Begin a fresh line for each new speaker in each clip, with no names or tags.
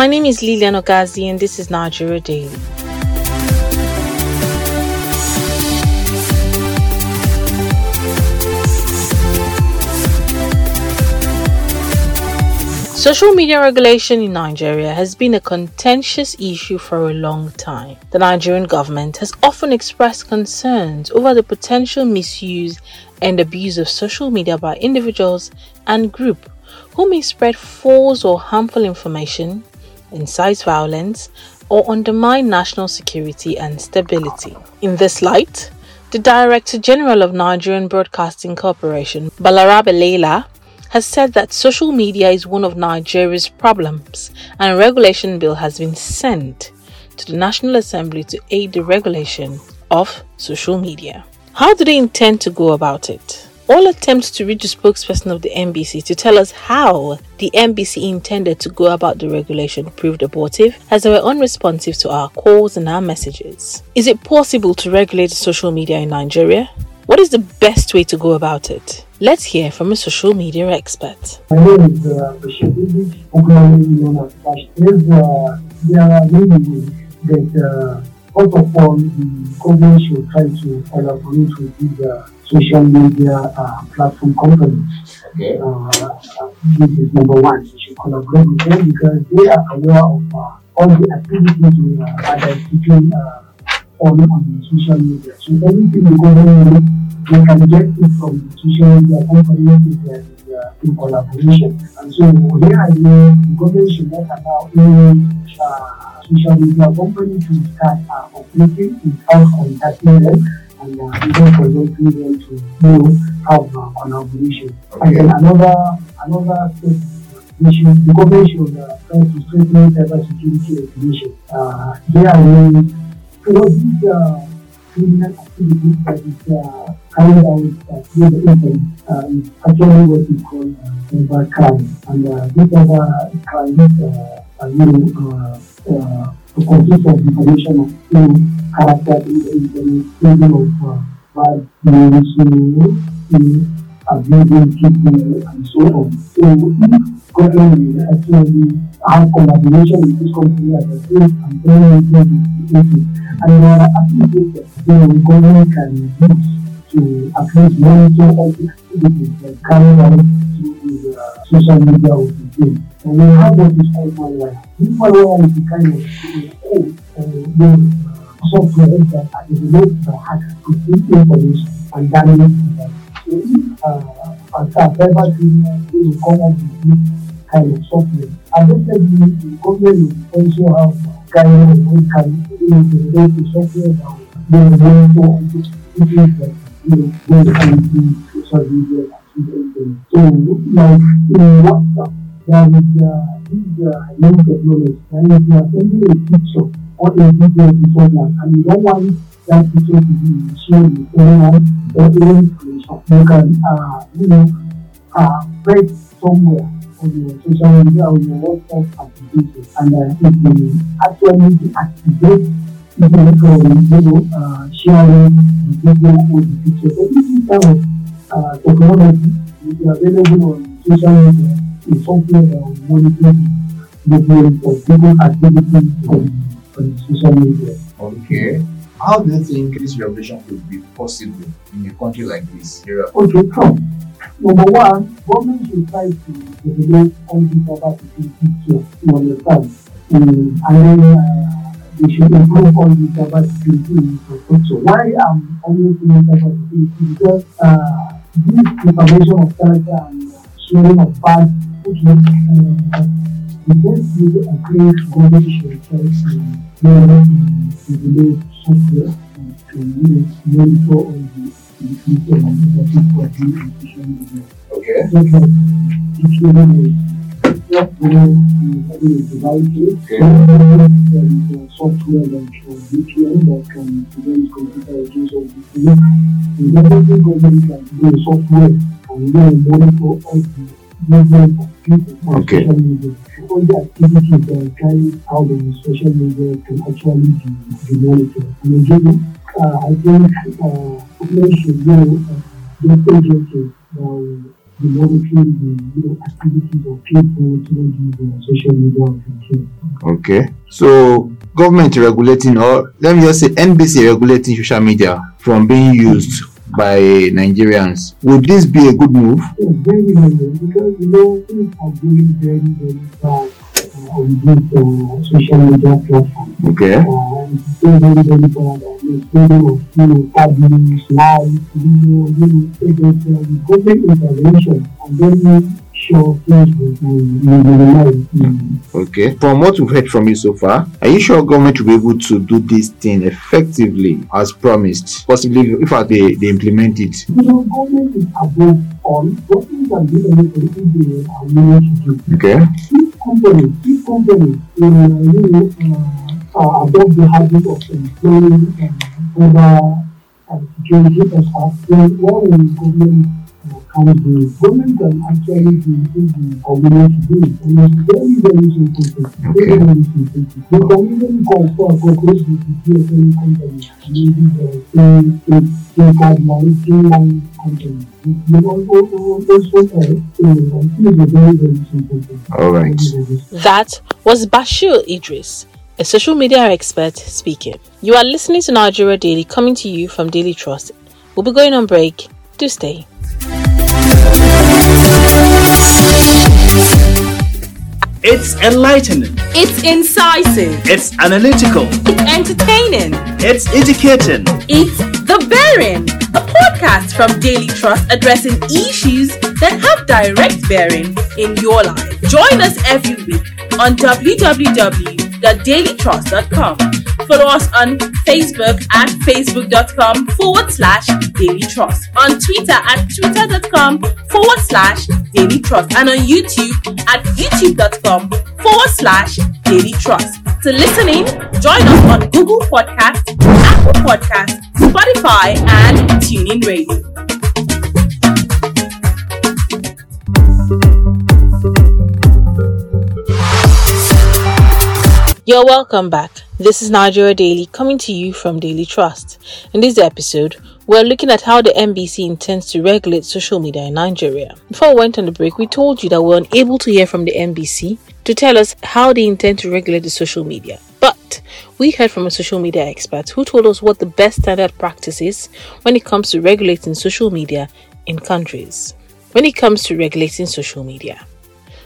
My name is Lilian Ogazi and this is Nigeria Daily. Social media regulation in Nigeria has been a contentious issue for a long time. The Nigerian government has often expressed concerns over the potential misuse and abuse of social media by individuals and groups who may spread false or harmful information, incite violence, or undermine national security and stability. In this light, the Director General of Nigerian Broadcasting Corporation, Balarabe Ilelah, has said that social media is one of Nigeria's problems and a regulation bill has been sent to the National Assembly to aid the regulation of social media. How do they intend to go about it? All attempts to reach the spokesperson of the NBC to tell us how the NBC intended to go about the regulation proved abortive as they were unresponsive to our calls and our messages. Is it possible to regulate social media in Nigeria? What is the best way to go about it? Let's hear from a social media expert.
My name is uh. Uh, there are many ways that, uh, first of all, the government should try to collaborate with these uh, social media uh, platform companies. Okay. Uh, uh, this is number one. You should collaborate with them because they are aware of uh, all the activities we are undertaking on, on the social media. So anything the government we can get it from the social media companies and uh, in collaboration. And so here I know the government should not allow any uh, social media company to start uh, operating without contacting them and uh, even presenting them to you know, have uh, collaboration. Okay. And then another another step we should, the government should uh, try to strengthen cybersecurity regulation. Uh, here I know, for these uh, criminal activities that is uh, carried out uh, through the internet uh, is actually what we call uh, cyber crime. And uh, these other crimes, uh, uh, you know, uh, uh, consist of information of you know, character in the thinking of bad news, you know, abusing people, and so on. So if government will actually have collaboration with this company at the same and then making and there are applications that you know, government can use to at least monitor all the activities that carry out through the social media of the day. And we have what is called malware. This malware is the kind of code uh, uh, software that enables the hacker to take information and damage it. So if uh, a cyber criminal will come up with this kind of software, admittedly the government will also have kind of can relate to software that will monitor activities that you know, when the community social media So, like in WhatsApp, there is uh, this uh, new technology, and if you are sending a picture or to someone, and you don't want that picture to be shared with anyone or any screenshot, you can, uh, you know, uh, press somewhere on your social media or your WhatsApp application, and uh, it will actually deactivate people from, you know, uh, sharing the video or the picture. So this is kind of uh, technology is available on social media is something that will monitor the movement of people activities on, social media.
Okay. How do you think this revolution could be possible in a country like this?
Okay, come. Number one, government should try to develop anti-cyber security care. You understand? Um, and then uh, we should improve on the cybersecurity infrastructure. Why I'm always saying cybersecurity? Because uh, this information of character and sharing of bad cookies, uh, the to create government should try to develop software to monitor all the future and the people doing on media.
Okay.
Just like if you is devices, okay. and software VPN that can prevent computer against all these things. And everything government can do software and know, monitor all the movement of people on
okay.
social media. All the activities that are carried out on social media can actually be, be monitored. And again, uh, I think uh, government should know, uh, get agencies that will the monitoring the you know, activities of people through the social media
Okay. So government regulating or let me just say NBC regulating social media from being used by Nigerians. Would this be a good move?
Very good because you know things are going very, very bad uh, on uh, social media platform.
Okay.
Uh, it's very, very, very bad. The of you know, abuse, lies, you know, it is the government intervention and then sure things will will.
Okay. From what we've heard from you so far, are you sure government will be able to do this thing effectively as promised? Possibly if they, they implement it.
You know, government is above all. Government can do anything they are willing to do.
Okay.
If companies, if companies, uh, you know, uh, adopt the habit of employing uh, other uh, security experts, then what will government uh, the do? Government can actually do if the community do it. And it's very, very simple thing. Very, very simple thing. You can even call for a corporate to any company. Maybe the same, same, same guidelines, same line company. You know, also, also, it's a very, very simple thing.
All right.
That was Bashir Idris, a social media expert speaking. You are listening to Nigeria Daily coming to you from Daily Trust. We'll be going on break. Do stay.
It's enlightening.
It's incisive.
It's analytical.
It's entertaining.
It's educating.
It's The Bearing, a podcast from Daily Trust addressing issues that have direct bearing in your life. Join us every week on www.dailytrust.com. Follow us on Facebook at facebook.com forward slash Daily Trust, on Twitter at twitter.com forward slash Daily Trust, and on YouTube at youtube.com forward slash Daily Trust. To listen in, join us on Google Podcast, Apple Podcast, Spotify, and TuneIn Radio.
You're welcome back. This is Nigeria Daily coming to you from Daily Trust. In this episode, we're looking at how the NBC intends to regulate social media in Nigeria. Before we went on the break, we told you that we're unable to hear from the NBC to tell us how they intend to regulate the social media. But we heard from a social media expert who told us what the best standard practice is when it comes to regulating social media in countries. When it comes to regulating social media,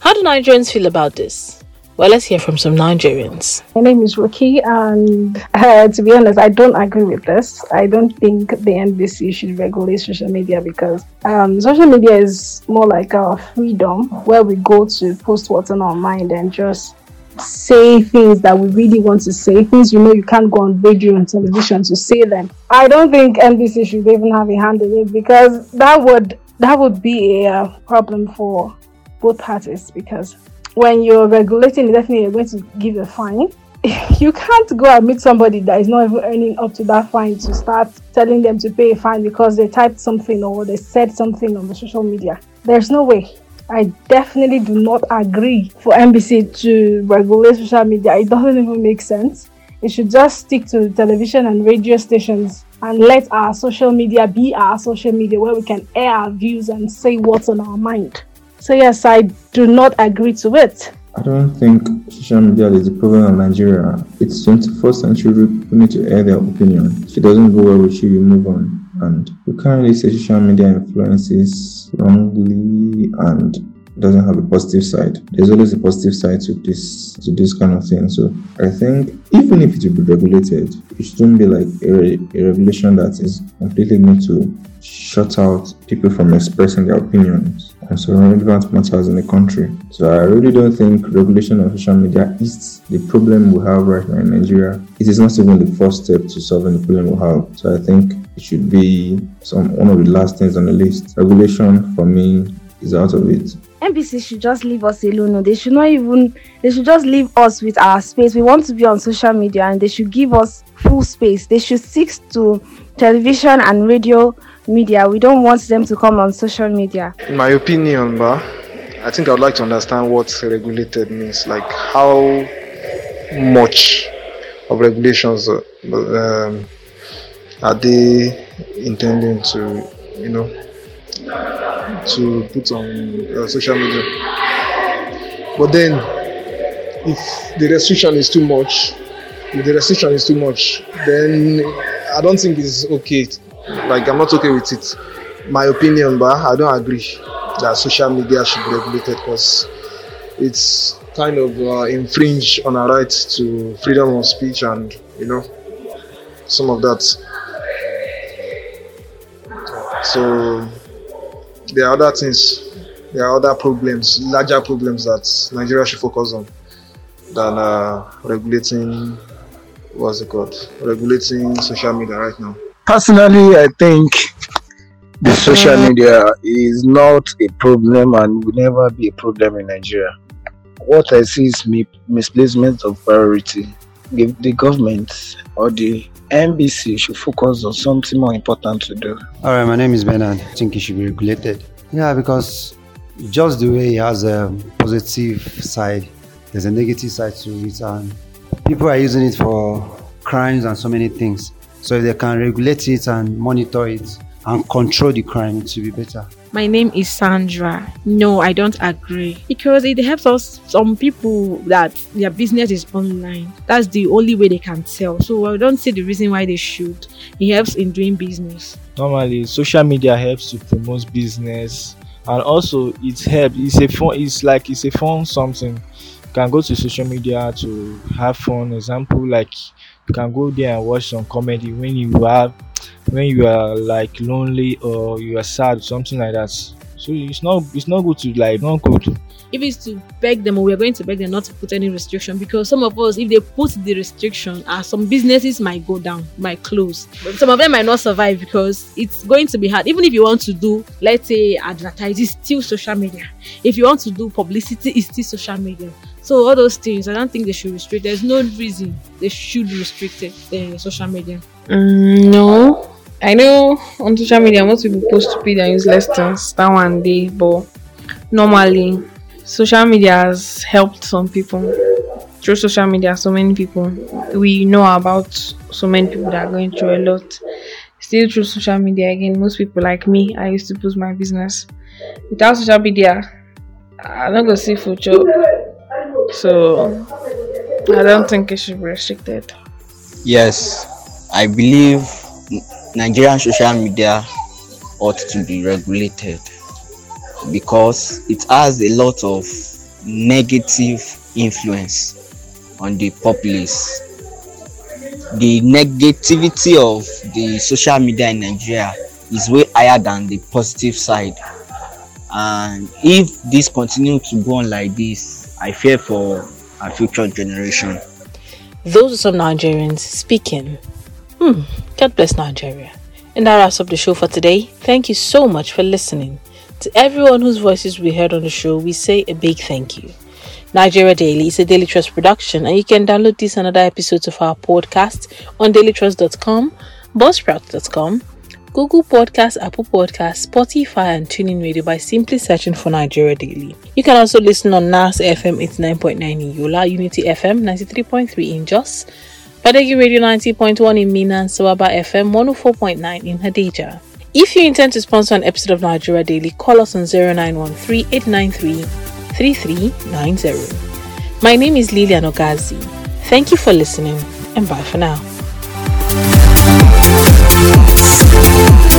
how do Nigerians feel about this? Well, let's hear from some Nigerians.
My name is Ruki, and uh, to be honest, I don't agree with this. I don't think the NBC should regulate social media because um, social media is more like our freedom where we go to post what's on our mind and just say things that we really want to say, things you know you can't go on radio and television to say them. I don't think NBC should even have a hand in it because that would that would be a uh, problem for both parties because when you're regulating, definitely you're going to give a fine. You can't go and meet somebody that is not even earning up to that fine to start telling them to pay a fine because they typed something or they said something on the social media. There's no way. I definitely do not agree for NBC to regulate social media. It doesn't even make sense. It should just stick to television and radio stations and let our social media be our social media where we can air our views and say what's on our mind. So, yes, I do not agree to it.
I don't think social media is the problem of Nigeria. It's 21st century. People need to air their opinion. If it doesn't go well with you, you move on. And you can't really say social media influences wrongly and doesn't have a positive side. There's always a positive side to this to this kind of thing. So I think even if it will be regulated, it shouldn't be like a, re- a regulation that is completely going to shut out people from expressing their opinions on some relevant matters in the country. So I really don't think regulation of social media is the problem we have right now in Nigeria. It is not even the first step to solving the problem we have. So I think it should be some one of the last things on the list. Regulation for me is out of it.
NBC should just leave us alone. They should not even. They should just leave us with our space. We want to be on social media, and they should give us full space. They should stick to television and radio media. We don't want them to come on social media.
In my opinion, ba, I think I would like to understand what regulated means. Like how much of regulations uh, um, are they intending to, you know, to put on uh, social media. But then, if the restriction is too much, if the restriction is too much, then I don't think it's okay. Like I'm not okay with it. My opinion, but I don't agree that social media should be regulated because it's kind of uh, infringe on our right to freedom of speech and you know some of that. So there are other things, there are other problems, larger problems that Nigeria should focus on than uh, regulating what's it called? Regulating social media right now.
Personally, I think the social media is not a problem and will never be a problem in Nigeria. What I see is mi- misplacement of priority. The, the government or the NBC should focus on something more important to do.
All right, my name is Bernard. I think it should be regulated. Yeah, because just the way it has a positive side, there's a negative side to it, and people are using it for crimes and so many things. So if they can regulate it and monitor it and control the crime, it will be better.
My name is Sandra. No, I don't agree because it helps us. Some people that their business is online. That's the only way they can sell. So I don't see the reason why they should. It helps in doing business.
normally social media helps to promote business and also it helps it's a fun it's like it's a fun something you can go to social media to have fun example like you can go there and watch some comedy when you have when you are like lonely or you are sad something like that so it's not it's not good to like not good
If it's to beg them, or we are going to beg them not to put any restriction because some of us, if they put the restriction, uh, some businesses might go down, might close. But some of them might not survive because it's going to be hard. Even if you want to do, let's say, advertise, it's still social media. If you want to do publicity, it's still social media. So all those things, I don't think they should restrict. There's no reason they should restrict it, the social media.
Mm, no. I know on social media most people post stupid and useless things. That one day, but normally social media has helped some people. Through social media, so many people we know about so many people that are going through a lot. Still through social media again, most people like me, I used to post my business. Without social media, I don't go see future. So I don't think it should be restricted.
Yes, I believe Nigerian social media ought to be regulated because it has a lot of negative influence on the populace. The negativity of the social media in Nigeria is way higher than the positive side. And if this continues to go on like this, I fear for our future generation.
Those are some Nigerians speaking. Hmm, God bless Nigeria. And that wraps up the show for today. Thank you so much for listening. To everyone whose voices we heard on the show, we say a big thank you. Nigeria Daily is a Daily Trust production, and you can download this and other episodes of our podcast on dailytrust.com, buzzsprout.com, Google Podcasts, Apple Podcasts, Spotify, and TuneIn Radio by simply searching for Nigeria Daily. You can also listen on NAS FM 89.9 in Yola, Unity FM 93.3 in Jos, Badeggi Radio 90.1 in Minna, and Sawaba FM 104.9 in Hadejia. If you intend to sponsor an episode of Nigeria Daily, call us on 0913 893 3390. My name is Lilian Ogazi. Thank you for listening, and bye for now. Thank you.